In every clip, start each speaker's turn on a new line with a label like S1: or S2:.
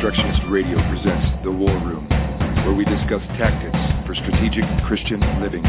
S1: Reconstructionist Radio presents The War Room, where we discuss tactics for strategic Christian living.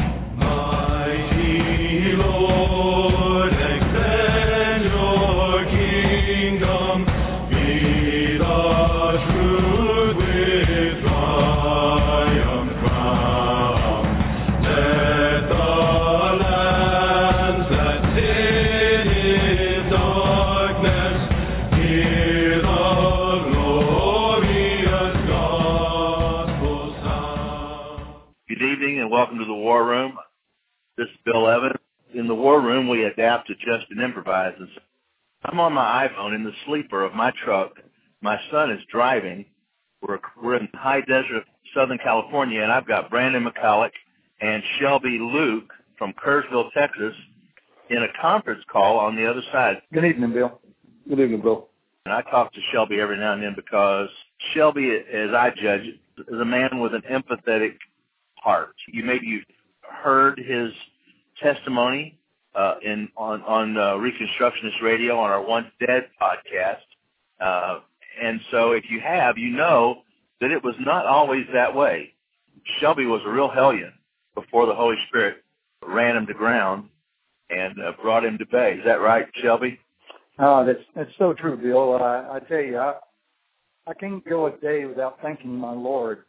S2: We adapt, adjust, and improvise. And so I'm on my iPhone in the sleeper of my truck. My son is driving. We're, we're in the high desert of Southern California, and I've got Brandon McCulloch and Shelby Luke from Kerrville, Texas, in a conference call on the other side.
S3: Good evening, Bill.
S4: Good evening, Bill.
S2: And I talk to Shelby every now and then because Shelby, as I judge, is a man with an empathetic heart. You maybe you've heard his testimony uh, in on on uh, Reconstructionist Radio on our Once Dead podcast, uh, and so if you have, you know that it was not always that way. Shelby was a real hellion before the Holy Spirit ran him to ground and uh, brought him to bay. Is that right, Shelby?
S3: Oh, that's that's so true, Bill. Uh, I tell you, I I can't go a day without thanking my Lord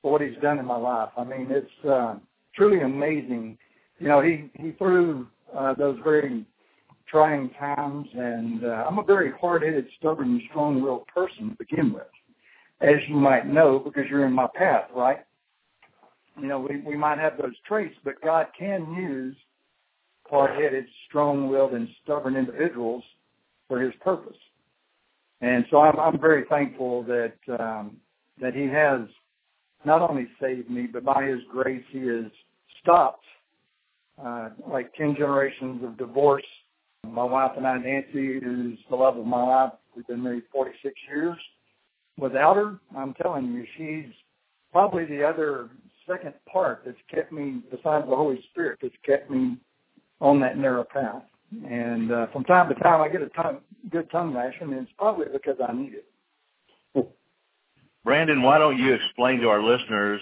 S3: for what He's done in my life. I mean, it's uh, truly amazing. You know, He He through uh, those very trying times, and uh, I'm a very hard-headed, stubborn, strong-willed person to begin with, as you might know, because you're in my path, right? You know, we we might have those traits, but God can use hard-headed, strong-willed, and stubborn individuals for His purpose. And so I'm, I'm very thankful that um, that He has not only saved me, but by His grace, He has stopped uh, like ten generations of divorce. My wife and I, Nancy, who's the love of my life, we've been married 46 years. Without her, I'm telling you, she's probably the other second part that's kept me, besides the Holy Spirit, that's kept me on that narrow path. And uh, from time to time, I get a tongue, good tongue lashing, and it's probably because I need it.
S2: Brandon, why don't you explain to our listeners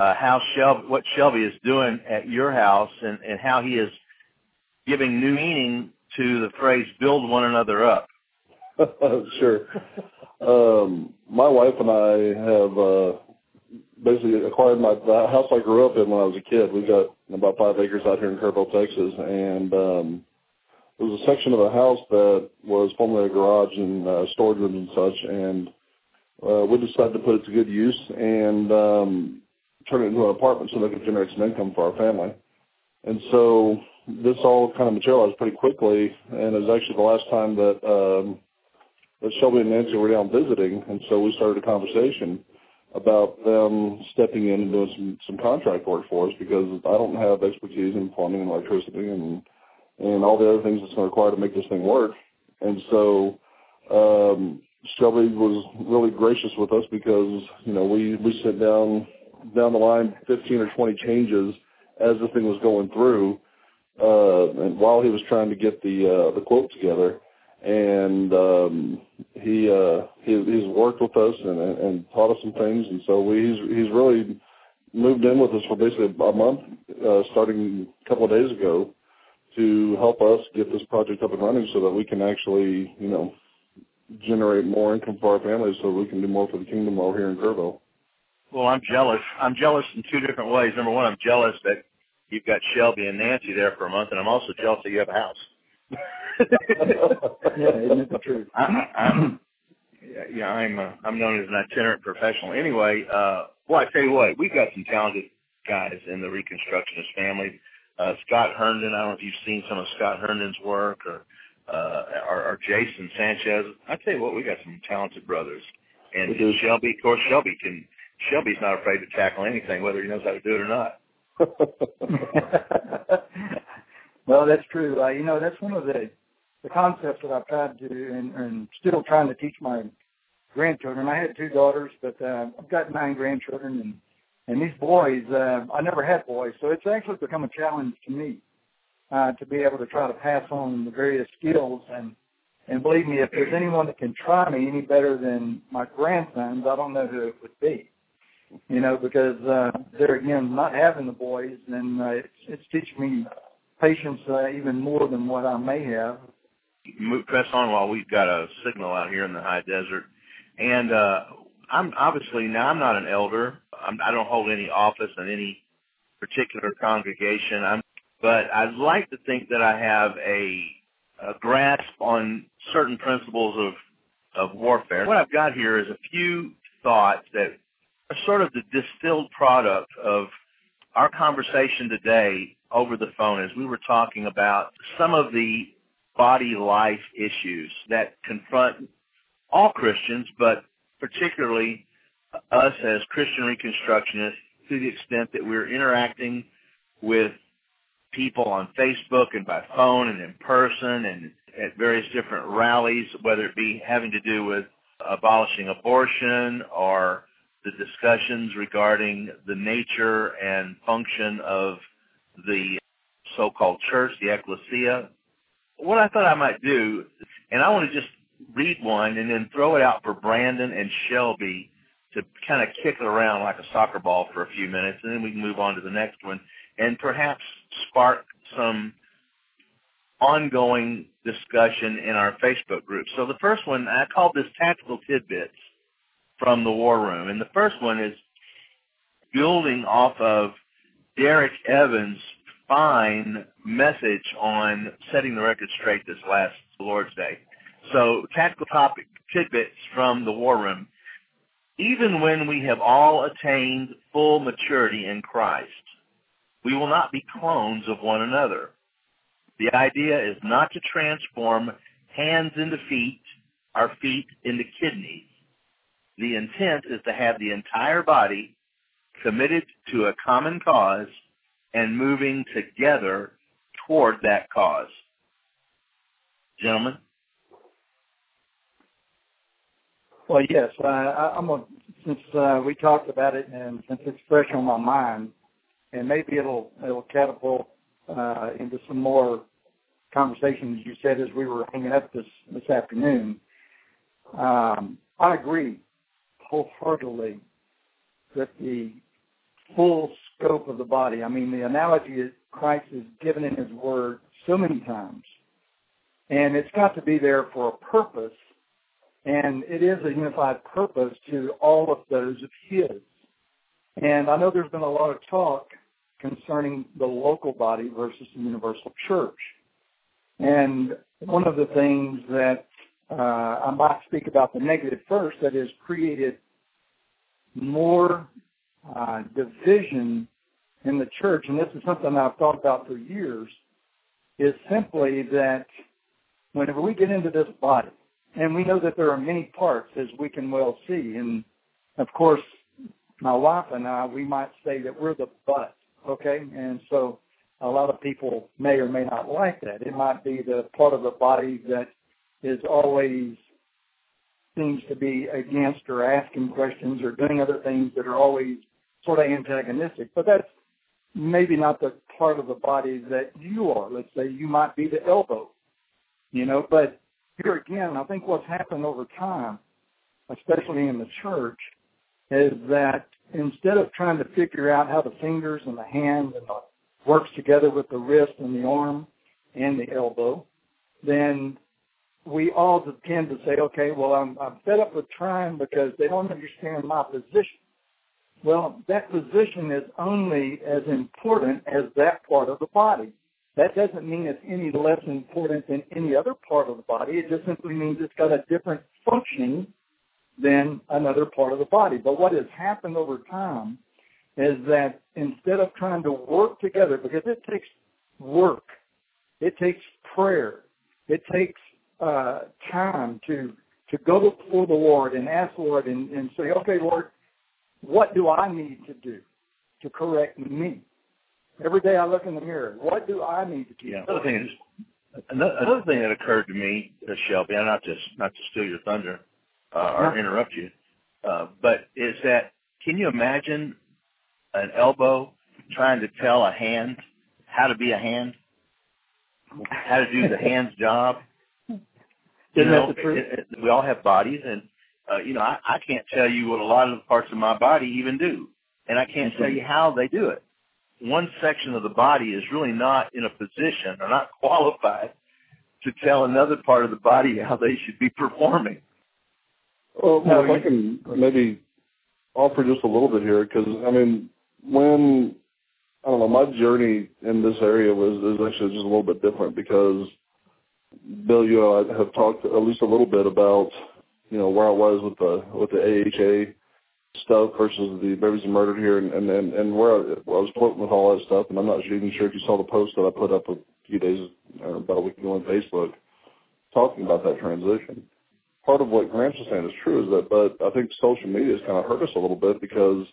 S2: uh, how Shelby, what Shelby is doing at your house, and, and how he is giving new meaning to the phrase "build one another up."
S4: sure. Um, my wife and I have uh, basically acquired my the house I grew up in when I was a kid. We've got about five acres out here in Kerrville, Texas, and um, there was a section of the house that was formerly a garage and uh, storage rooms and such, and uh, we decided to put it to good use and um, turn it into an apartment so that could generate some income for our family. And so this all kind of materialized pretty quickly, and it was actually the last time that um, that Shelby and Nancy were down visiting, and so we started a conversation about them stepping in and doing some some contract work for us because I don't have expertise in plumbing and electricity and and all the other things that's going to require to make this thing work. And so um, Shelby was really gracious with us because you know we we sent down down the line 15 or 20 changes as the thing was going through, uh, and while he was trying to get the uh, the quote together, and um, he uh, he he's worked with us and, and taught us some things, and so we, he's he's really moved in with us for basically a month, uh, starting a couple of days ago, to help us get this project up and running so that we can actually you know generate more income for our families so we can do more for the kingdom over here in Kerrville.
S2: Well, I'm jealous. I'm jealous in two different ways. Number one, I'm jealous that you've got Shelby and Nancy there for a month, and I'm also jealous that you have a house.
S3: yeah, isn't it the truth?
S2: I, I, I'm, yeah, I'm uh, I'm known as an itinerant professional. Anyway, uh, well, I tell you what, we've got some talented guys in the Reconstructionist family. Uh, Scott Herndon, I don't know if you've seen some of Scott Herndon's work, or uh, or, or Jason Sanchez. I tell you what, we got some talented brothers. And. Shelby, of course, Shelby can. Shelby's not afraid to tackle anything, whether he knows how to do it or not.
S3: well, that's true. Uh, you know, that's one of the the concepts that I've tried to and, and still trying to teach my grandchildren. I had two daughters, but uh, I've got nine grandchildren, and and these boys, uh, I never had boys, so it's actually become a challenge to me uh, to be able to try to pass on the various skills and And believe me, if there's anyone that can try me any better than my grandsons, I don't know who it would be. You know, because uh, there again, not having the boys, and uh, it's, it's teaching me patience uh, even more than what I may have.
S2: Move, press on while we've got a signal out here in the high desert. And uh, I'm obviously now I'm not an elder. I'm, I don't hold any office in any particular congregation. I'm, but I'd like to think that I have a, a grasp on certain principles of of warfare. What I've got here is a few thoughts that are sort of the distilled product of our conversation today over the phone as we were talking about some of the body life issues that confront all Christians, but particularly us as Christian Reconstructionists to the extent that we're interacting with people on Facebook and by phone and in person and at various different rallies, whether it be having to do with abolishing abortion or the discussions regarding the nature and function of the so-called church, the ecclesia. What I thought I might do, and I want to just read one and then throw it out for Brandon and Shelby to kind of kick it around like a soccer ball for a few minutes, and then we can move on to the next one and perhaps spark some ongoing discussion in our Facebook group. So the first one, I called this Tactical Tidbits from the War Room. And the first one is building off of Derek Evans' fine message on setting the record straight this last Lord's Day. So tactical topic tidbits from the War Room. Even when we have all attained full maturity in Christ, we will not be clones of one another. The idea is not to transform hands into feet, our feet into kidneys. The intent is to have the entire body committed to a common cause and moving together toward that cause. Gentlemen?
S3: Well, yes, uh, I, I'm a, since uh, we talked about it and since it's fresh on my mind, and maybe it'll it'll catapult uh, into some more conversations. You said as we were hanging up this this afternoon. Um, I agree wholeheartedly that the full scope of the body. I mean, the analogy that Christ has given in His Word so many times, and it's got to be there for a purpose and it is a unified purpose to all of those of his. And I know there's been a lot of talk concerning the local body versus the universal church. And one of the things that uh, I might speak about the negative first that has created more uh, division in the church, and this is something I've thought about for years, is simply that whenever we get into this body, and we know that there are many parts, as we can well see. And of course, my wife and I, we might say that we're the butt, okay? And so a lot of people may or may not like that. It might be the part of the body that is always seems to be against or asking questions or doing other things that are always sort of antagonistic. But that's maybe not the part of the body that you are. Let's say you might be the elbow, you know, but here again, I think what's happened over time, especially in the church, is that instead of trying to figure out how the fingers and the hand and the works together with the wrist and the arm and the elbow, then we all tend to say, okay, well, I'm, I'm fed up with trying because they don't understand my position. Well, that position is only as important as that part of the body. That doesn't mean it's any less important than any other part of the body. It just simply means it's got a different functioning than another part of the body. But what has happened over time is that instead of trying to work together, because it takes work, it takes prayer, it takes uh, time to to go before the Lord and ask the Lord and, and say, okay, Lord, what do I need to do to correct me? Every day I look in the mirror. What do I need to keep?
S2: Yeah. Another thing is another, another thing that occurred to me, uh, Shelby, and not to not to steal your thunder uh, or
S3: Yeah.
S2: interrupt you, uh, but is that can you imagine an elbow trying to tell a hand how to be a hand, how to do the hand's job? You
S3: Isn't
S2: know,
S3: that the truth?
S2: it- it- we all have bodies, and uh, you know, I, I can't tell you what a lot of the parts of my body even do, and I can't tell you how they do it. One section of the body is really not in a position or not qualified to tell another part of the body how they should be performing.
S4: Well,
S3: No,
S4: if I can maybe offer just a little bit here, because I mean, when I don't know, my journey in this area was is actually just a little bit different because Bill, you and I have talked at least a little bit about you know where I was with the with the AHA stuff versus the babies murdered here, and and and, and where I, where I was floating with all that stuff, and I'm not even sure if you saw the post that I put up a few days or about a week ago on Facebook talking about that transition. Part of what Gramps is saying is true is that, but I think social media has kind of hurt us a little bit because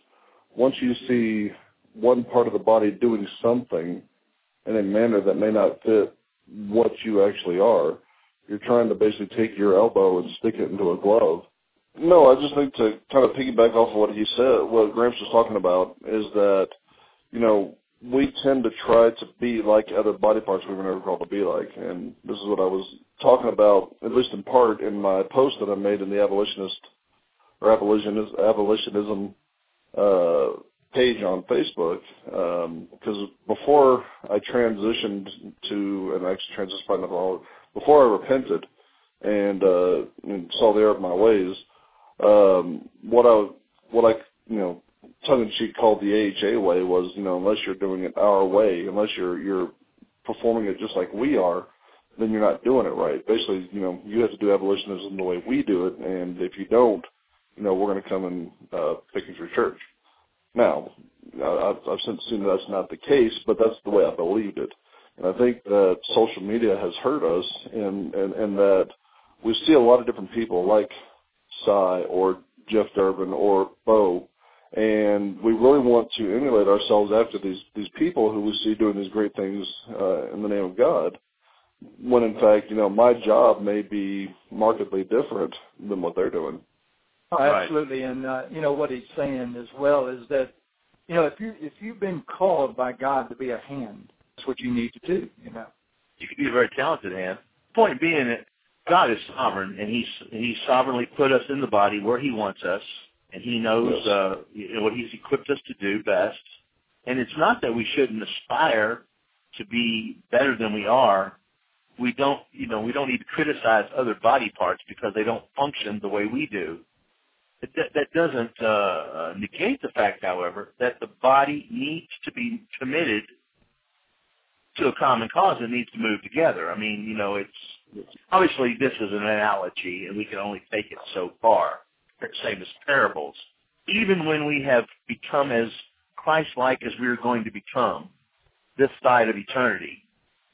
S4: once you see one part of the body doing something in a manner that may not fit what you actually are, you're trying to basically take your elbow and stick it into a glove. No, I just think to kind of piggyback off of what he said, what Gramps was talking about is that, you know, we tend to try to be like other body parts we were never called to be like. And this is what I was talking about, at least in part, in my post that I made in the abolitionist or abolitionist, abolitionism uh, page on Facebook. Because before I transitioned to, and I actually transitioned not long, before I repented and, uh, and saw the error of my ways, um, what I, what I, you know, tongue in cheek called the AHA way was, you know, unless you're doing it our way, unless you're you're performing it just like we are, then you're not doing it right. Basically, you know, you have to do abolitionism the way we do it, and if you don't, you know, we're going to come and uh, pick at your church. Now, I've, I've since seen that's not the case, but that's the way I believed it. And I think that social media has hurt us in, in, in that we see a lot of different people like Cy or Jeff Durbin or Bo and we really want to emulate ourselves after these these people who we see doing these great things uh, in the name of God. When in fact, you know, my job may be markedly different than what they're doing.
S3: Oh,
S2: Right.
S3: absolutely, and uh, you know what he's saying as well is that you know if you if you've been called by God to be a hand, that's what you need to do. You know.
S2: You could be a very talented hand. Point being that God is sovereign, and He's He's sovereignly put us in the body where He wants us, and He knows uh, what He's equipped us to do best. And it's not that we shouldn't aspire to be better than we are. We don't, you know, we don't need to criticize other body parts because they don't function the way we do. That, that, that doesn't uh, uh, negate the fact, however, that the body needs to be committed to a common cause and needs to move together. I mean, you know, it's obviously this is an analogy, and we can only take it so far. Same as parables. Even when we have become as Christ-like as we are going to become this side of eternity,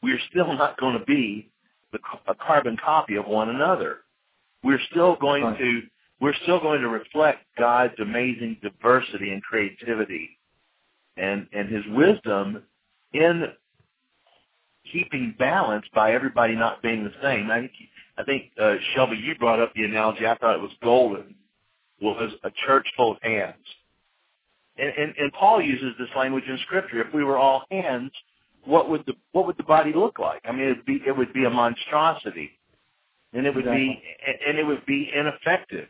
S2: we are still not going to be the, a carbon copy of one another. We're still going
S3: Right.
S2: to we're still going to reflect God's amazing diversity and creativity and and his wisdom in keeping balance by everybody not being the same. I think, I think uh, Shelby, you brought up the analogy. I thought it was golden. Was a church full of hands, and, and and Paul uses this language in Scripture. If we were all hands, what would the what would the body look like? I mean, it'd be it would be a monstrosity, and it would be and it would be ineffective.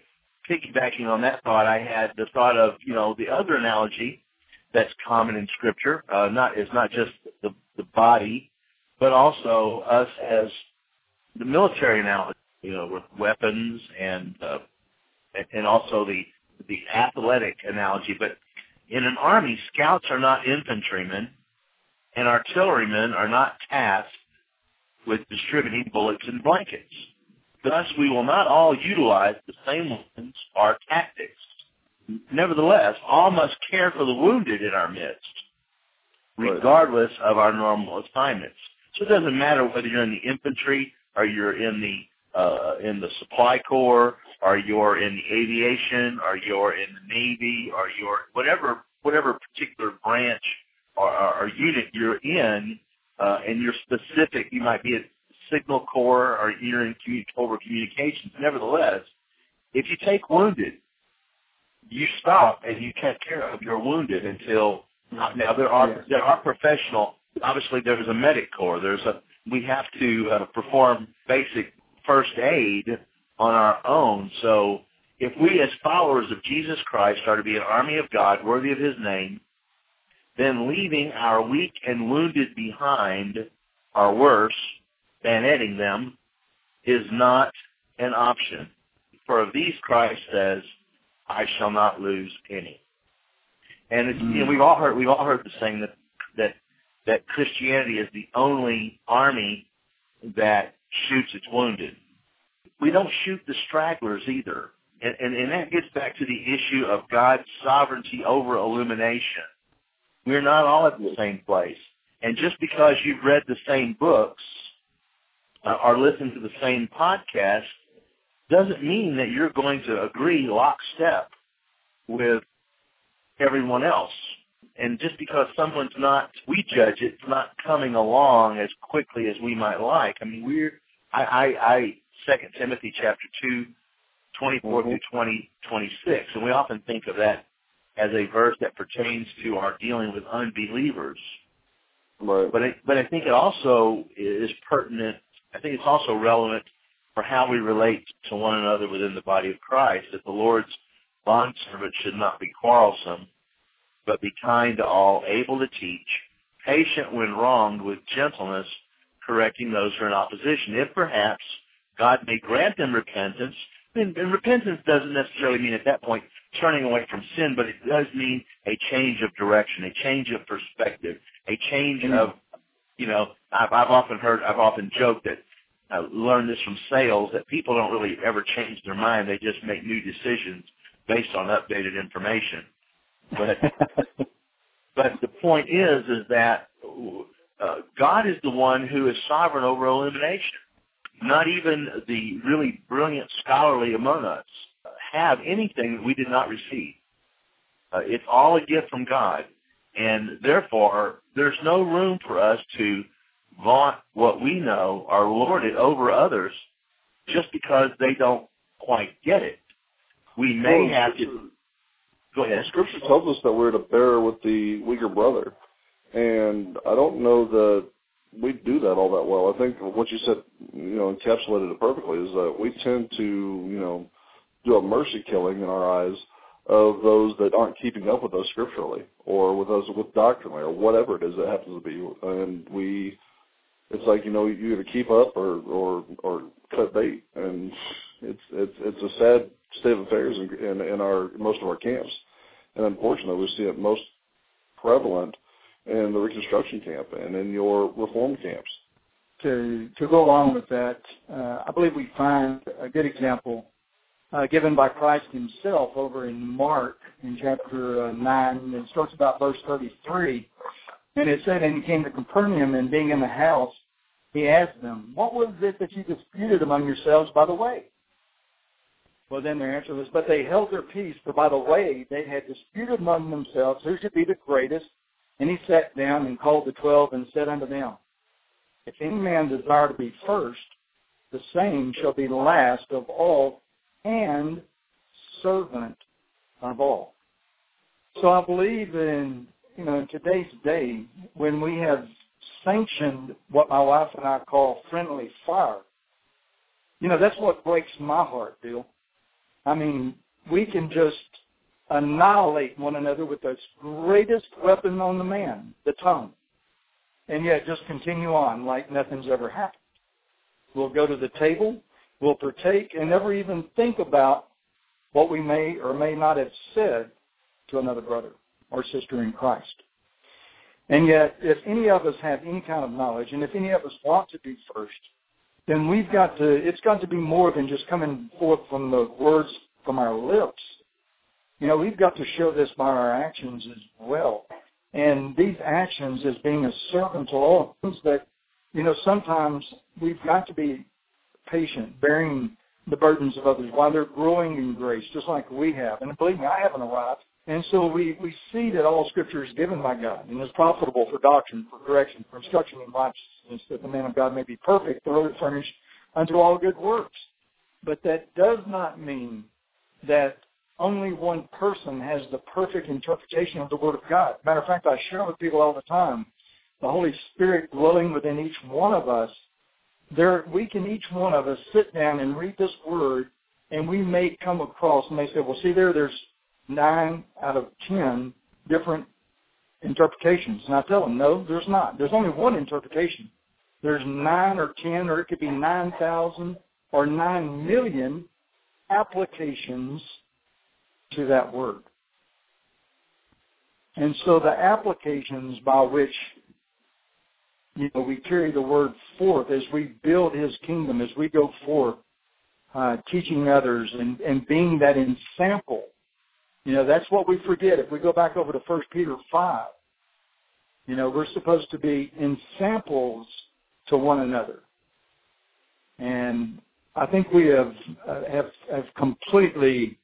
S2: Piggybacking on that thought, I had the thought of you know the other analogy that's common in Scripture. Uh, not is not just the the body, but also us as the military analogy, you know, with weapons and uh, and also the the athletic analogy. But in an army, scouts are not infantrymen, and artillerymen are not tasked with distributing bullets and blankets. Thus, we will not all utilize the same weapons or tactics. Nevertheless, all must care for the wounded in our midst, regardless of our normal assignments. So it doesn't matter whether you're in the infantry or you're in the uh, in the supply corps or you're in the aviation or you're in the navy or you're whatever whatever particular branch or, or, or unit you're in, uh, and you're specific. You might be at signal corps or you're in over communications. Nevertheless, if you take wounded, you stop and you take care of your wounded until now there are there are professional. Obviously, there's a medic corps. There's a we have to uh, perform basic first aid on our own. So if we as followers of Jesus Christ are to be an army of God worthy of his name, then leaving our weak and wounded behind are worse than adding them is not an option. For of these Christ says, I shall not lose any. And it's, you know, hmm. we've all heard we've all heard the saying that that that Christianity is the only army that shoots its wounded. We don't shoot the stragglers either. And, and, and that gets back to the issue of God's sovereignty over illumination. We're not all at the same place. And just because you've read the same books uh, or listened to the same podcast doesn't mean that you're going to agree lockstep with everyone else. And just because someone's not, we judge it's not coming along as quickly as we might like. I mean, we're, I, I, I Second Timothy chapter 2, 24
S4: Mhm.
S2: through 20, 26. And we often think of that as a verse that pertains to our dealing with unbelievers.
S4: Right.
S2: But I, but I think it also is pertinent. I think it's also relevant for how we relate to one another within the body of Christ. That the Lord's bondservant should not be quarrelsome, but be kind to all, able to teach, patient when wronged, with gentleness, correcting those who are in opposition. If perhaps God may grant them repentance, and, and repentance doesn't necessarily mean at that point turning away from sin, but it does mean a change of direction, a change of perspective, a change of, you know, I've, I've often heard, I've often joked that I learned this from sales that people don't really ever change their mind; they just make new decisions based on updated information. But but the point is, is that uh, God is the one who is sovereign over illumination. Not even the really brilliant scholarly among us have anything that we did not receive. Uh, it's all a gift from God, and therefore there's no room for us to vaunt what we know or lord it over others just because they don't quite get it. We may
S4: Well,
S2: have to. Go ahead.
S4: Scripture tells us that we're to bear with the weaker brother, and I don't know that we do that all that well. I think what you said, you know, encapsulated it perfectly. Is that we tend to, you know, do a mercy killing in our eyes of those that aren't keeping up with us scripturally, or with us with doctrinally, or whatever it is that happens to be, and we. It's like you know you either keep up or or or cut bait, and it's it's it's a sad state of affairs in, in, in our most of our camps, and unfortunately we see it most prevalent in the Reconstruction camp and in your Reform camps.
S3: To to go along with that, uh, I believe we find a good example uh, given by Christ Himself over in Mark in chapter uh, nine. And it starts about verse thirty-three, and it said, "And he came to Capernaum, and being in the house, he asked them, What was it that you disputed among yourselves by the way?" Well, then their answer was, But they held their peace, for by the way they had disputed among themselves who should be the greatest. And he sat down and called the twelve and said unto them, If any man desire to be first, the same shall be last of all and servant of all. So I believe in, you know, in today's day, when we have sanctioned what my wife and I call friendly fire, you know, that's what breaks my heart, Bill. I mean, we can just annihilate one another with the greatest weapon on the man, the tongue, and yet just continue on like nothing's ever happened. We'll go to the table, we'll partake, and never even think about what we may or may not have said to another brother or sister in Christ. And yet, if any of us have any kind of knowledge, and if any of us want to be first, then we've got to, it's got to be more than just coming forth from the words from our lips. You know, we've got to show this by our actions as well. And these actions as being a servant to all things that, you know, sometimes we've got to be patient, bearing the burdens of others while they're growing in grace, just like we have. And believe me, I haven't arrived. And so we, we see that all Scripture is given by God and is profitable for doctrine, for correction, for instruction in righteousness, that the man of God may be perfect, thoroughly furnished unto all good works. But that does not mean that only one person has the perfect interpretation of the Word of God. Matter of fact, I share with people all the time, the Holy Spirit dwelling within each one of us there we can each one of us sit down and read this word, and we may come across and they say, well, see there, there's nine out of ten different interpretations. And I tell them, no, there's not. There's only one interpretation. There's nine or ten, or it could be nine thousand or nine million applications to that word. And so the applications by which you know we carry the word forth as we build His kingdom, as we go forth, uh, teaching others and, and being that example. You know that's what we forget. If we go back over to First Peter five, you know we're supposed to be examples to one another, and I think we have uh, have have completely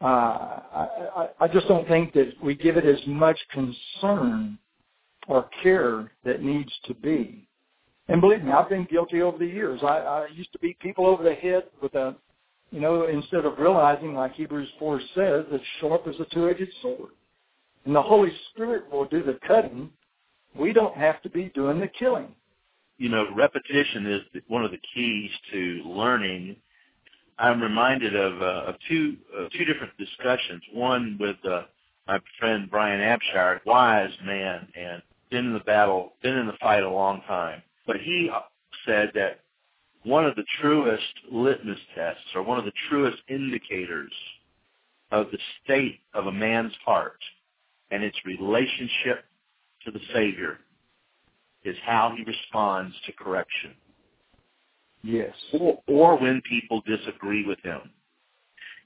S3: uh, I, I just don't think that we give it as much concern or care that needs to be. And believe me, I've been guilty over the years. I, I used to beat people over the head with a, you know, instead of realizing, like Hebrews 4 says, it's sharp as a two-edged sword. And the Holy Spirit will do the cutting. We don't have to be doing the killing.
S2: You know, repetition is one of the keys to learning I'm reminded of, uh, of two uh, two different discussions. One with uh, my friend Brian Abshire, wise man, and been in the battle, been in the fight a long time. But he said that one of the truest litmus tests, or one of the truest indicators of the state of a man's heart and its relationship to the Savior, is how he responds to correction.
S3: Yes.
S2: Or, or when people disagree with him.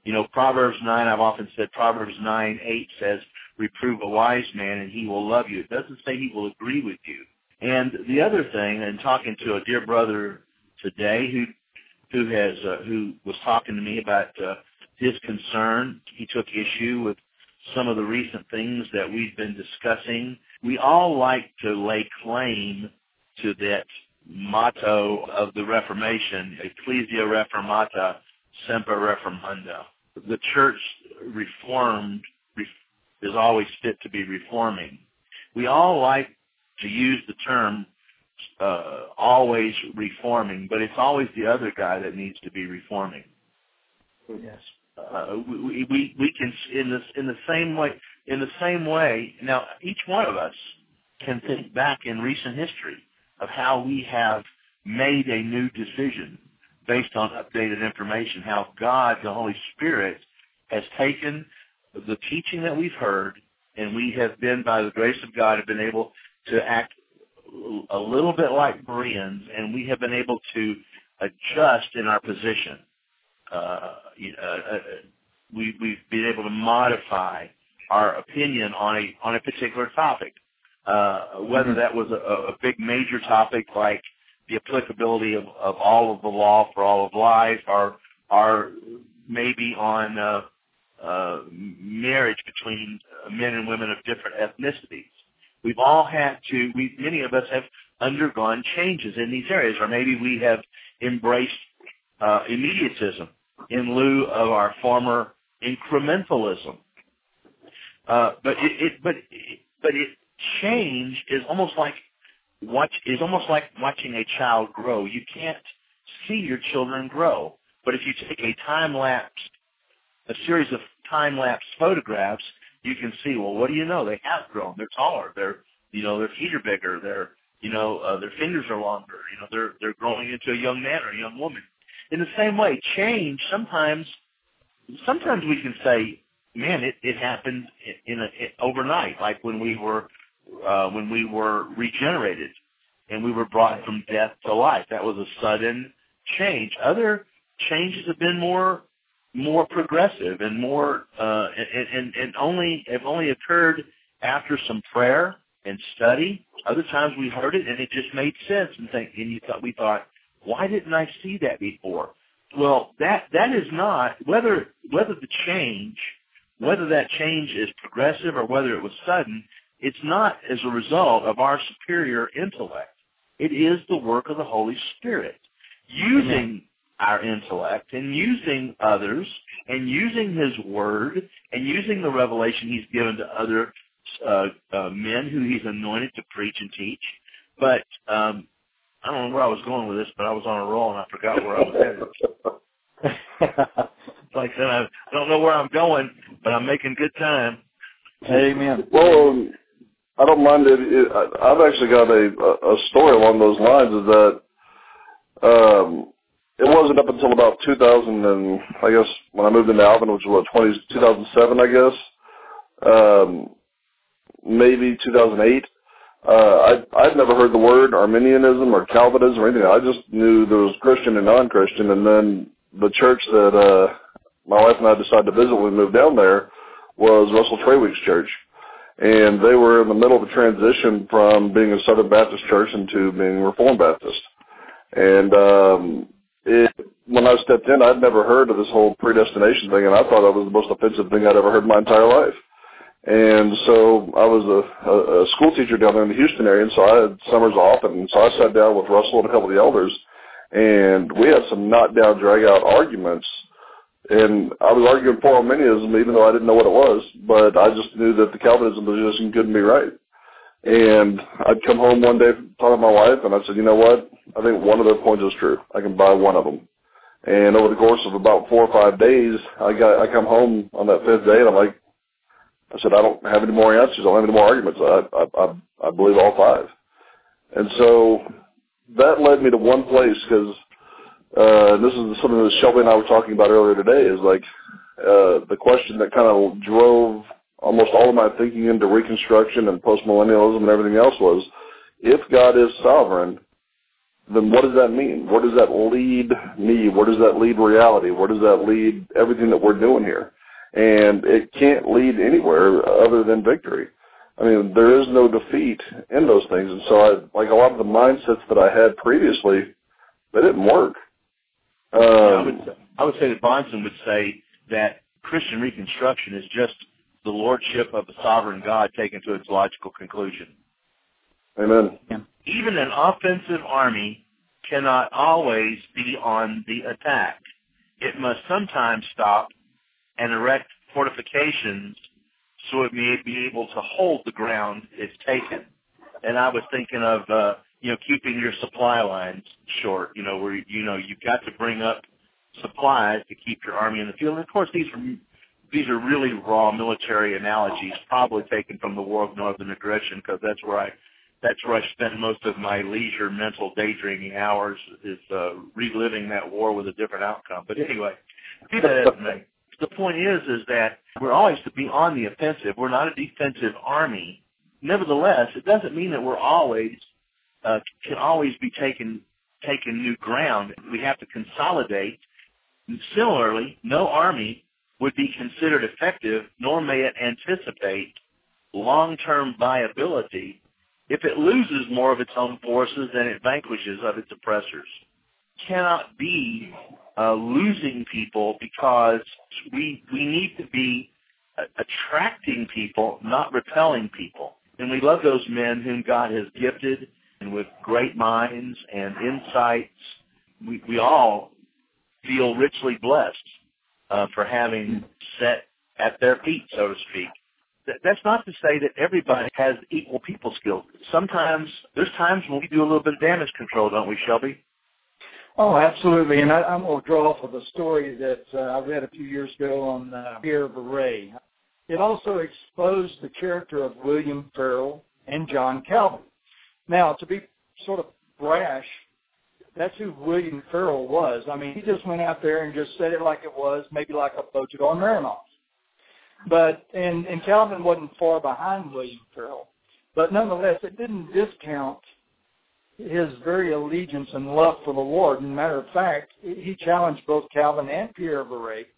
S2: You know, Proverbs 9, I've often said Proverbs 9, 8 says, reprove a wise man and he will love you. It doesn't say he will agree with you. And the other thing, and talking to a dear brother today who who has uh, who was talking to me about uh, his concern, he took issue with some of the recent things that we've been discussing. We all like to lay claim to that motto of the Reformation, Ecclesia Reformata, Semper Reformanda. The church reformed is always fit to be reforming. We all like to use the term uh, always reforming, but it's always the other guy that needs to be reforming.
S3: Yes.
S2: Uh, we, we we can in this in the same way in the same way. Now, each one of us can think back in recent history of how we have made a new decision based on updated information, how God, the Holy Spirit, has taken the teaching that we've heard, and we have been, by the grace of God, have been able to act a little bit like Bereans, and we have been able to adjust in our position. Uh, uh, uh, we, we've been able to modify our opinion on a on a particular topic uh, whether mm-hmm. that was a, a big major topic like the applicability of, of all of the law for all of life, or, or maybe on uh, uh, marriage between men and women of different ethnicities. We've all had to, we, many of us have undergone changes in these areas, or maybe we have embraced uh, immediatism in lieu of our former incrementalism. Uh, but it, it but it, but it change is almost like watch is almost like watching a child grow. You can't see your children grow, but if you take a time lapse, a series of time lapse photographs, you can see. Well, what do you know? They have grown. They're taller. They're you know their feet are bigger. They're you know uh, their fingers are longer. You know they're they're growing into a young man or a young woman. In the same way, change sometimes sometimes we can say, man, it it happened in a overnight, like when we were uh, when we were regenerated and we were brought from death to life. That was a sudden change. Other changes have been more more progressive and more uh, and, and, and only have only occurred after some prayer and study. Other times we heard it and it just made sense and think and you thought we thought, why didn't I see that before? Well, that that is not whether whether the change whether that change is progressive or whether it was sudden it's not as a result of our superior intellect. It is the work of the Holy Spirit using our intellect and using others and using His Word and using the revelation He's given to other uh, uh, men who He's anointed to preach and teach. But um, I don't know where I was going with this, but I was on a roll and I forgot where I was headed. like I said, I, I don't know where I'm going, but I'm making good time.
S3: Amen.
S4: Well, I don't mind it. I've actually got a, a story along those lines. Is that um, it wasn't up until about 2000, and I guess when I moved into Alvin, which was what 20, 2007, I guess, um, maybe 2008. Uh, I I'd never heard the word Arminianism or Calvinism or anything. I just knew there was Christian and non-Christian, and then the church that uh, my wife and I decided to visit when we moved down there was Russell Trawick's church and they were in the middle of a transition from being a Southern Baptist church into being Reformed Baptist. And um, it, when I stepped in, I'd never heard of this whole predestination thing, and I thought that was the most offensive thing I'd ever heard in my entire life. And so I was a, a, a school teacher down there in the Houston area, and so I had summers off, and so I sat down with Russell and a couple of the elders, and we had some knockdown, drag-out arguments and I was arguing for Arminianism even though I didn't know what it was, but I just knew that the Calvinism position couldn't be right. And I'd come home one day talking to my wife, and I said, you know what? I think one of their points is true. I can buy one of them. And over the course of about four or five days, I got I come home on that fifth day, and I'm like, I said, I don't have any more answers. I don't have any more arguments. I I I, I believe all five. And so that led me to one place because uh, this is something that Shelby and I were talking about earlier today, is like uh, the question that kind of drove almost all of my thinking into Reconstruction and postmillennialism and everything else was, if God is sovereign, then what does that mean? Where does that lead me? Where does that lead reality? Where does that lead everything that we're doing here? And it can't lead anywhere other than victory. I mean, there is no defeat in those things. And so I, like a lot of the mindsets that I had previously, they didn't work. Um,
S2: I would I would say that Bahnsen would say that Christian Reconstruction is just the lordship of the sovereign God taken to its logical conclusion.
S4: Amen.
S2: Even an offensive army cannot always be on the attack. It must sometimes stop and erect fortifications so it may be able to hold the ground it's taken. And I was thinking of uh, you know, keeping your supply lines short, you know, where, you know, you've got to bring up supplies to keep your army in the field. And of course, these are, these are really raw military analogies, probably taken from the War of Northern Aggression, because that's where I, that's where I spend most of my leisure mental daydreaming hours is uh, reliving that war with a different outcome. But anyway, may, the point is, is that we're always to be on the offensive. We're not a defensive army. Nevertheless, it doesn't mean that we're always uh, can always be taken taken new ground. We have to consolidate. Similarly, no army would be considered effective, nor may it anticipate long-term viability if it loses more of its own forces than it vanquishes of its oppressors. Cannot be uh, losing people because we we need to be uh, attracting people, not repelling people. And we love those men whom God has gifted and with great minds and insights. We, we all feel richly blessed uh, for having set at their feet, so to speak. That's not to say that everybody has equal people skills. Sometimes there's times when we do a little bit of damage control, don't we, Shelby?
S3: Oh, absolutely. And I, I'm going to draw off of a story that uh, I read a few years ago on uh, Pierre Viret. It also exposed the character of William Farel and John Calvin. Now, to be sort of brash, that's who William Farel was. I mean, he just went out there and just said it like it was, maybe like a Bojidar Marinov. But and and Calvin wasn't far behind William Farel. But nonetheless, it didn't discount his very allegiance and love for the Lord. And matter of fact, he challenged both Calvin and Pierre Viret,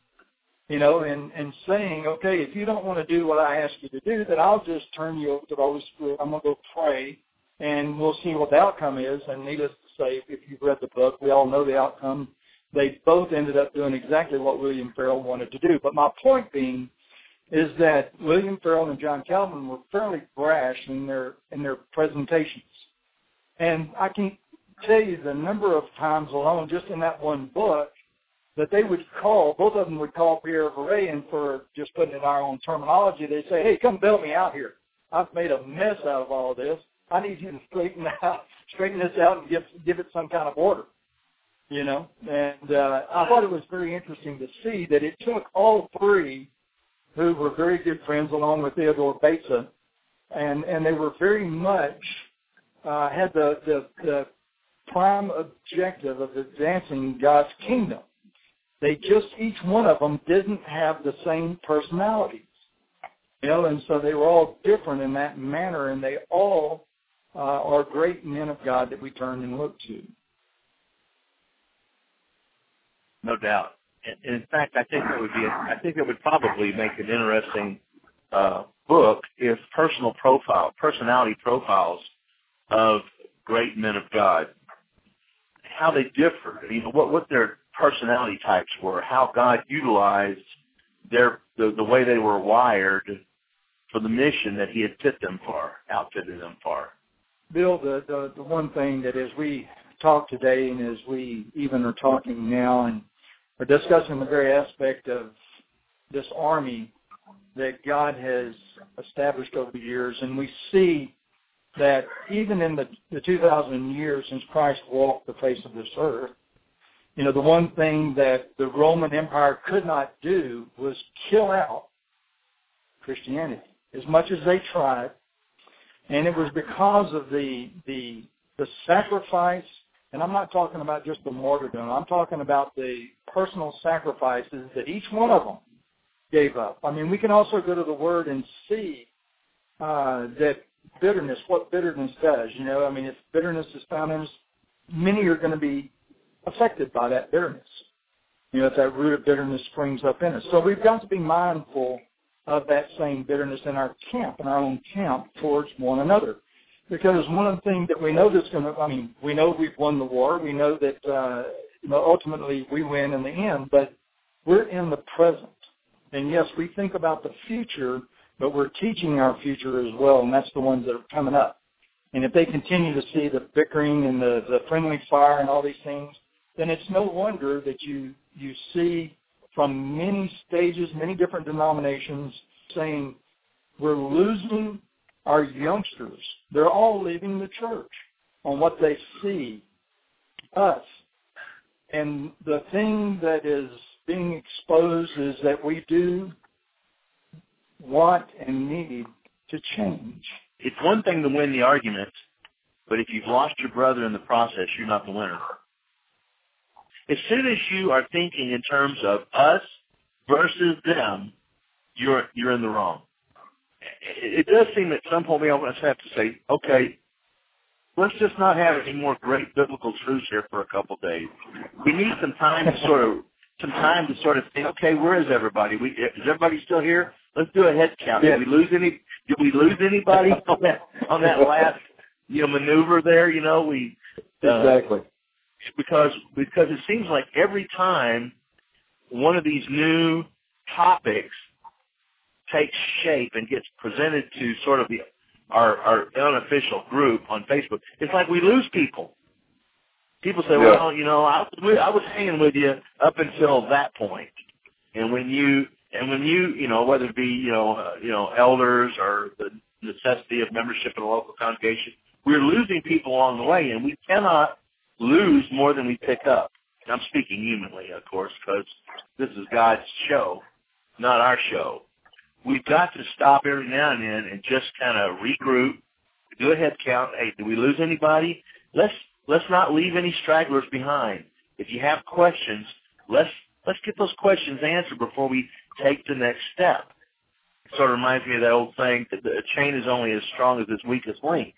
S3: you know, in, in saying, okay, if you don't want to do what I ask you to do, then I'll just turn you over to the Holy Spirit. I'm going to go pray and we'll see what the outcome is. And needless to say, if you've read the book, we all know the outcome. They both ended up doing exactly what William Farel wanted to do. But my point being is that William Farel and John Calvin were fairly brash in their in their presentations, and I can tell you the number of times alone, just in that one book, that they would call, both of them would call Pierre Viret, and for just putting in our own terminology, they'd say, hey, come bail me out here. I've made a mess out of all this. I need you to straighten out, straighten this out, and give give it some kind of order. You know, and uh, I thought it was very interesting to see that it took all three, who were very good friends, along with Theodore Beza, and and they were very much uh, had the, the the prime objective of advancing God's kingdom. They just each one of them didn't have the same personalities, you know, and so they were all different in that manner, and they all uh, are great men of God that we turn and look to.
S2: No doubt. And in fact, I think that would be. I think it would probably make an interesting uh, book if personal profile, personality profiles of great men of God, how they differed. You know what what their personality types were, how God utilized their the, the way they were wired for the mission that He had fit them for, outfitted them for.
S3: Bill, the, the the one thing that as we talk today and as we even are talking now and are discussing the very aspect of this army that God has established over the years, and we see that even in the, the 2,000 years since Christ walked the face of this earth, you know, the one thing that the Roman Empire could not do was kill out Christianity as much as they tried. And it was because of the, the, the sacrifice, and I'm not talking about just the martyrdom, I'm talking about the personal sacrifices that each one of them gave up. I mean, we can also go to the Word and see uh, that bitterness, what bitterness does. You know, I mean, if bitterness is found in us, many are going to be affected by that bitterness. You know, if that root of bitterness springs up in us. So we've got to be mindful of that same bitterness in our camp, in our own camp, towards one another. Because one of the things that we know that's going to, I mean, we know we've won the war. We know that, uh, you know, ultimately we win in the end, but we're in the present. And yes, we think about the future, but we're teaching our future as well, and that's the ones that are coming up. And if they continue to see the bickering and the, the friendly fire and all these things, then it's no wonder that you you see from many stages, many different denominations saying we're losing our youngsters. They're all leaving the church on what they see us. And the thing that is being exposed is that we do want and need to change.
S2: It's one thing to win the argument, but if you've lost your brother in the process, you're not the winner. As soon as you are thinking in terms of us versus them, you're you're in the wrong. It, does seem at some point we almost have to say, okay, let's just not have any more great biblical truths here for a couple of days. We need some time to sort of some time to sort of think, okay, where is everybody? We is everybody still here? Let's do a head count.
S3: Yeah.
S2: Did we lose any? Did we lose anybody on that on that last you know maneuver there? You know we uh,
S4: Exactly.
S2: Because because it seems like every time one of these new topics takes shape and gets presented to sort of the our our unofficial group on Facebook, it's like we lose people. People say,
S4: Yeah.
S2: "Well, you know, I was I was hanging with you up until that point," and when you and when you you know whether it be you know uh, you know elders or the necessity of membership in a local congregation, we're losing people along the way, and we cannot lose more than we pick up. I'm speaking humanly, of course, because this is God's show, not our show. We've got to stop every now and then and just kind of regroup, do a head count. Hey, did we lose anybody? Let's let's not leave any stragglers behind. If you have questions, let's let's get those questions answered before we take the next step. It sort of reminds me of that old saying that the chain is only as strong as its weakest link.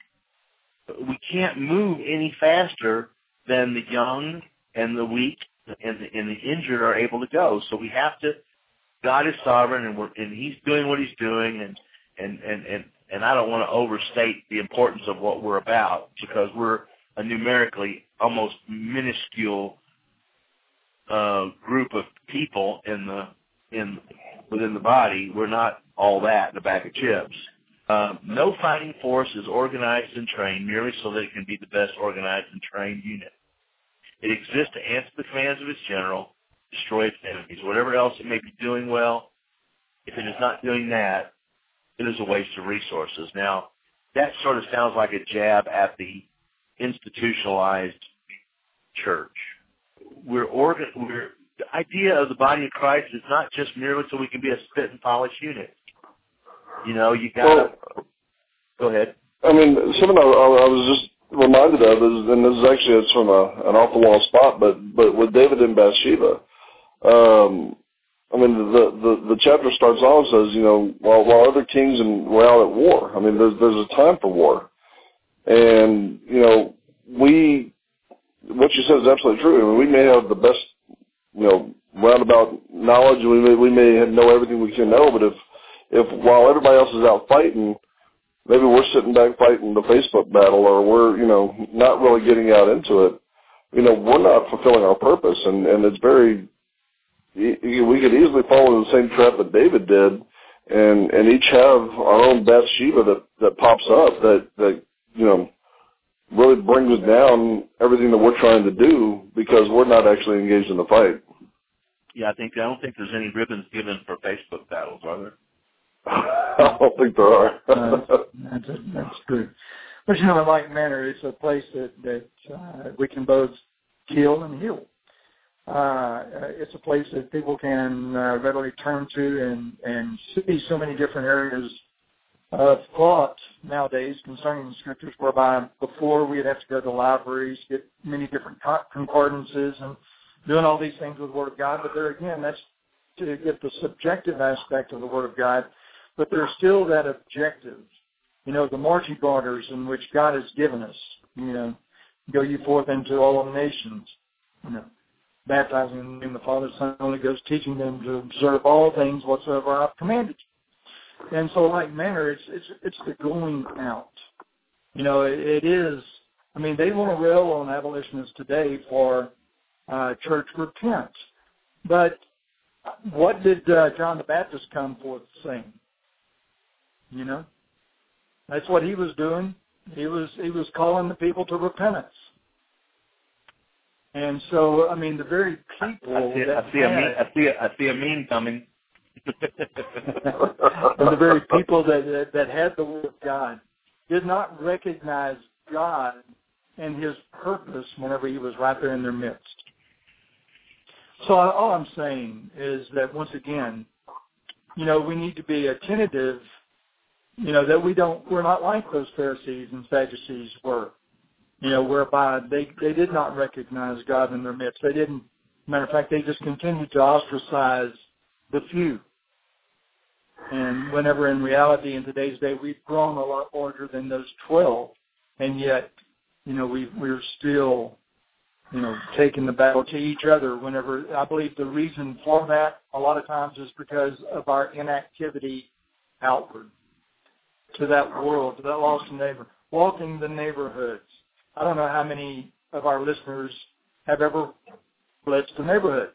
S2: We can't move any faster than the young and the weak and the, and the injured are able to go. So we have to. God is sovereign, and we're and He's doing what He's doing, and and and and and I don't want to overstate the importance of what we're about because we're a numerically almost minuscule uh, group of people in the in within the body. We're not all that in a bag of chips. Um, no fighting force is organized and trained merely so that it can be the best organized and trained unit. It exists to answer the commands of its general, destroy its enemies. Whatever else it may be doing well, if it is not doing that, it is a waste of resources. Now, that sort of sounds like a jab at the institutionalized church. We're organ. We're the idea of the body of Christ is not just merely so we can be a spit and polish unit. You know, you got to.
S4: Well-
S2: go ahead.
S4: I mean, something I, I was just reminded of is, and this is actually it's from a, an off the wall spot, but but with David and Bathsheba, um, I mean the, the the chapter starts off and says, you know, while while other kings and were out at war, I mean, there's there's a time for war, and you know, we what you said is absolutely true. I mean, we may have the best, you know, roundabout knowledge, we may we may know everything we can know, but if if while everybody else is out fighting maybe we're sitting back fighting the Facebook battle or we're, you know, not really getting out into it, you know, we're not fulfilling our purpose. And, and it's very, we could easily fall in the same trap that David did and, and each have our own Bathsheba that, that pops up that, that, you know, really brings down everything that we're trying to do because we're not actually engaged in the fight.
S2: Yeah, I think I don't think there's any ribbons given for Facebook battles, are there?
S4: I don't think there are.
S3: Uh, that's, that's true. But you know, in like manner, it's a place that that uh, we can both kill and heal. Uh, it's a place that people can uh, readily turn to and and see so many different areas of thought nowadays concerning the scriptures, whereby before we'd have to go to libraries, get many different concordances, and doing all these things with the Word of God. But there again, that's to get the subjective aspect of the Word of God but there's still that objective. You know, the marching orders in which God has given us. You know, go you forth into all nations. You know, baptizing in the name of the Father, Son, and Holy Ghost, teaching them to observe all things whatsoever I've commanded you. And so, like manner, it's it's it's the going out. You know, it, it is. I mean, they want to rail on abolitionists today for uh, church repent, but what did uh, John the Baptist come forth saying? You know, that's what he was doing. He was he was calling the people to repentance. And so, I mean, the very people
S2: I see,
S3: that
S2: I see a mean, I see, a, I see a mean coming.
S3: and the very people that, that that had the word of God did not recognize God and His purpose whenever He was right there in their midst. So all I'm saying is that once again, you know, we need to be attentive you know, that we don't, we're not like those Pharisees and Sadducees were, you know, whereby they, they did not recognize God in their midst. They didn't, matter of fact, they just continued to ostracize the few. And whenever in reality in today's day we've grown a lot larger than those 12, and yet, you know, we, we're still, you know, taking the battle to each other whenever, I believe the reason for that a lot of times is because of our inactivity outward to that world, to that lost neighbor, walking the neighborhoods. I don't know how many of our listeners have ever blitzed the neighborhood.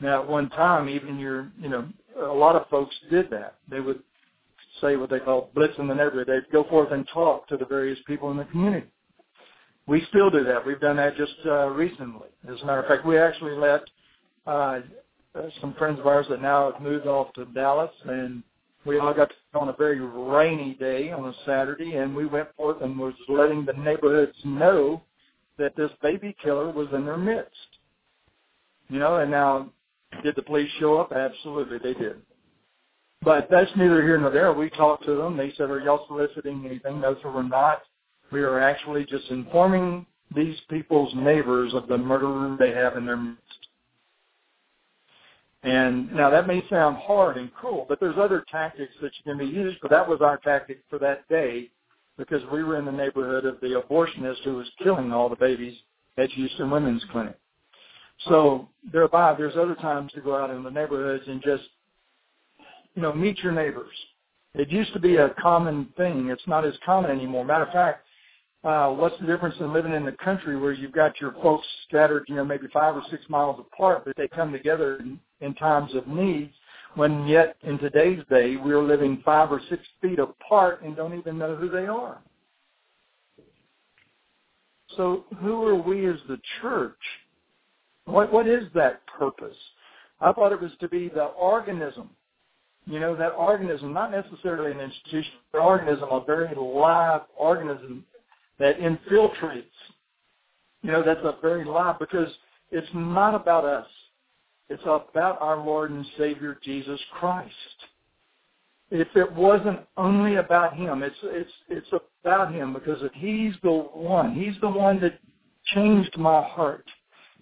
S3: Now, at one time, even your, you know, a lot of folks did that. They would say what they call blitzing the neighborhood. They'd go forth and talk to the various people in the community. We still do that. We've done that just uh, recently. As a matter of fact, we actually let uh, some friends of ours that now have moved off to Dallas and we all got on a very rainy day on a Saturday, and we went forth and was letting the neighborhoods know that this baby killer was in their midst. You know, and now did the police show up? Absolutely, they did. But that's neither here nor there. We talked to them. They said, "Are y'all soliciting anything?" No, sir, we're not. We are actually just informing these people's neighbors of the murderer they have in their midst. And now that may sound hard and cruel, but there's other tactics that can be used, but that was our tactic for that day because we were in the neighborhood of the abortionist who was killing all the babies at Houston Women's Clinic. So thereby, there's other times to go out in the neighborhoods and just, you know, meet your neighbors. It used to be a common thing. It's not as common anymore. Matter of fact, uh, what's the difference in living in the country where you've got your folks scattered, you know, maybe five or six miles apart, but they come together in, in times of need, when yet in today's day we're living five or six feet apart and don't even know who they are. So who are we as the church? What what is that purpose? I thought it was to be the organism You know, that organism, not necessarily an institution, but organism, a very live organism that infiltrates. You know, that's a very live because it's not about us. It's about our Lord and Savior Jesus Christ. If it wasn't only about Him, it's it's it's about Him because He's the one, He's the one that changed my heart.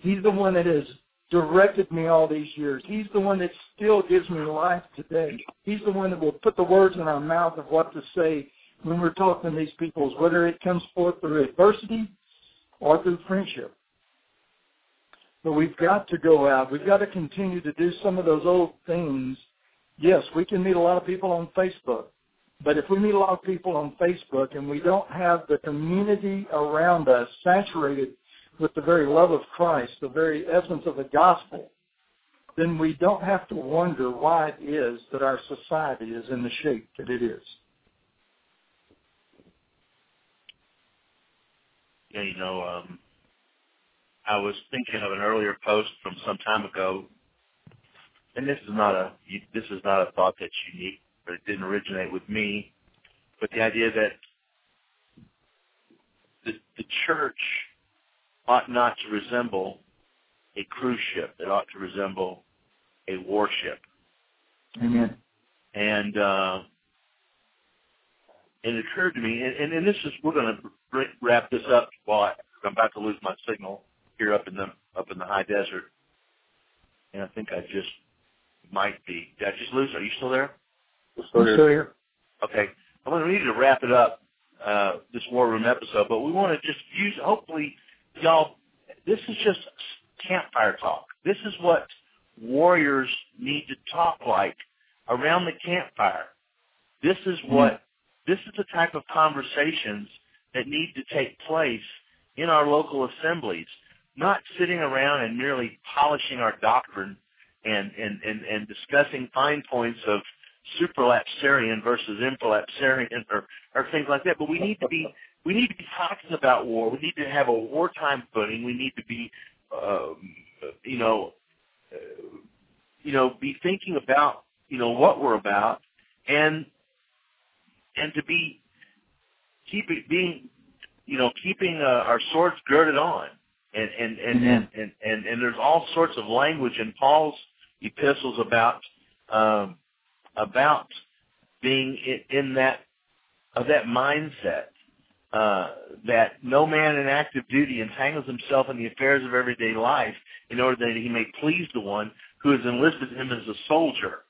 S3: He's the one that has directed me all these years. He's the one that still gives me life today. He's the one that will put the words in our mouth of what to say when we're talking to these people, whether it comes forth through adversity or through friendship. But we've got to go out. We've got to continue to do some of those old things. Yes, we can meet a lot of people on Facebook. But if we meet a lot of people on Facebook and we don't have the community around us saturated with the very love of Christ, the very essence of the gospel, then we don't have to wonder why it is that our society is in the shape that it is.
S2: Yeah, you know, um, I was thinking of an earlier post from some time ago, and this is not a this is not a thought that's unique, but it didn't originate with me. But the idea that the, the church ought not to resemble a cruise ship; it ought to resemble a warship.
S3: Amen.
S2: And uh, it occurred to me, and, and, and this is we're going to wrap this up while I, I'm about to lose my signal here up in the up in the high desert, and I think I just might be. Did I just lose? Are you still there?
S3: Still here. Still here.
S2: Okay. I'm going to need to wrap it up uh, this war room episode, but we want to just use. Hopefully, y'all. This is just campfire talk. This is what warriors need to talk like around the campfire. This is what. This is the type of conversations that need to take place in our local assemblies not sitting around and merely polishing our doctrine and, and, and, and discussing fine points of supralapsarian versus infralapsarian or, or things like that. But we need to be we need to be talking about war. We need to have a wartime footing. We need to be, um, you know, uh, you know, be thinking about you know what we're about, and and to be keeping being, you know, keeping uh, our swords girded on and and and, mm-hmm. and, and, and and there's all sorts of language in Paul's epistles about um, about being in, in that of that mindset uh, that no man in active duty entangles himself in the affairs of everyday life in order that he may please the one who has enlisted him as a soldier.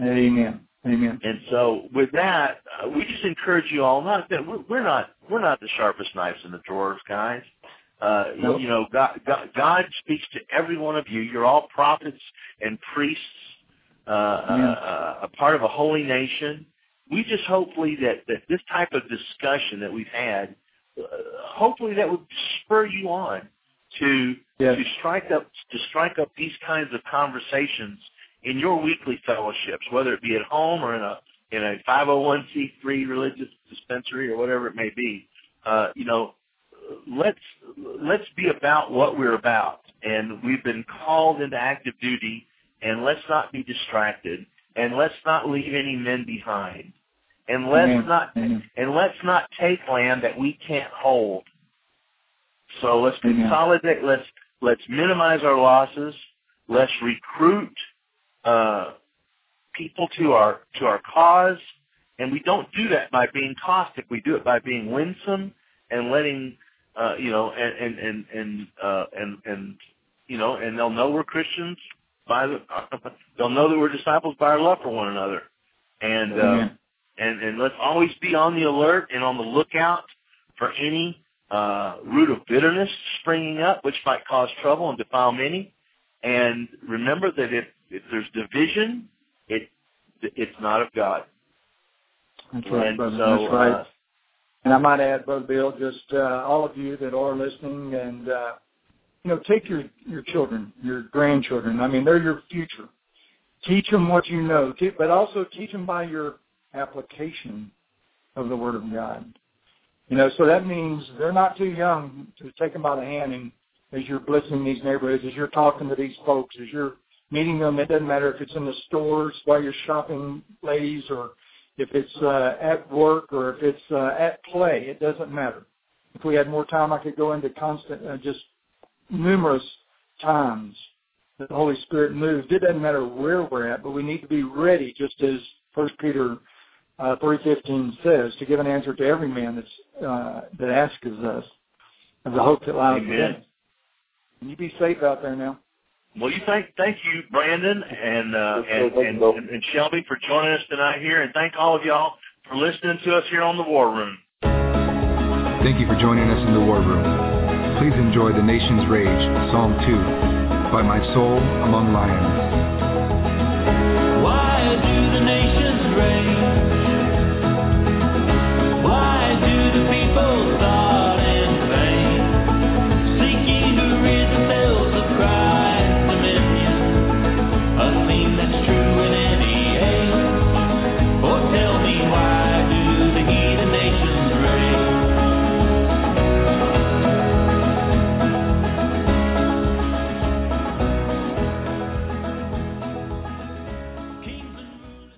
S3: Amen. Amen.
S2: And so, with that, uh, we just encourage you all. Not that we're, we're not we're not the sharpest knives in the drawers, guys. Uh, nope. You know, God, God, God speaks to every one of you. You're all prophets and priests, uh, yeah. uh, a part of a holy nation. We just hopefully that, that this type of discussion that we've had, uh, hopefully that would spur you on to yeah. to strike up to strike up these kinds of conversations in your weekly fellowships, whether it be at home or in a in a 501c3 religious dispensary or whatever it may be. Uh, you know, let's let's be about what we're about, and we've been called into active duty, and let's not be distracted, and let's not leave any men behind, and let's mm-hmm. not mm-hmm. and let's not take land that we can't hold. So let's consolidate. Let's let's minimize our losses. Let's recruit uh, people to our to our cause, and we don't do that by being caustic. We do it by being winsome and letting uh, you know, and and and and uh, and and you know, and they'll know we're Christians by the. they'll know that we're disciples by our love for one another, and uh, and and let's always be on the alert and on the lookout for any uh, root of bitterness springing up, which might cause trouble and defile many. And remember that if if there's division, it it's not of God.
S3: That's right, and brother. So, That's right. Uh, and I might add, Brother Bill, just uh, all of you that are listening, and uh, you know, take your your children, your grandchildren. I mean, they're your future. Teach them what you know, but also teach them by your application of the Word of God. You know, so that means they're not too young to take them by the hand and as you're blitzing these neighborhoods, as you're talking to these folks, as you're meeting them. It doesn't matter if it's in the stores while you're shopping, ladies, or if it's uh, at work or if it's uh, at play. It doesn't matter. If we had more time, I could go into constant, uh, just numerous times that the Holy Spirit moved. It doesn't matter where we're at, but we need to be ready, just as First Peter uh, 3.15 says, to give an answer to every man that's, uh, that asks us of the hope that lies within. And you be safe out there now.
S2: Well, you thank thank you, Brandon and uh, and, and, and and Shelby for joining us tonight here, and thank all of y'all for listening to us here on the War Room.
S1: Thank you for joining us in the War Room. Please enjoy The Nation's Rage, Psalm 2, by My Soul Among Lions.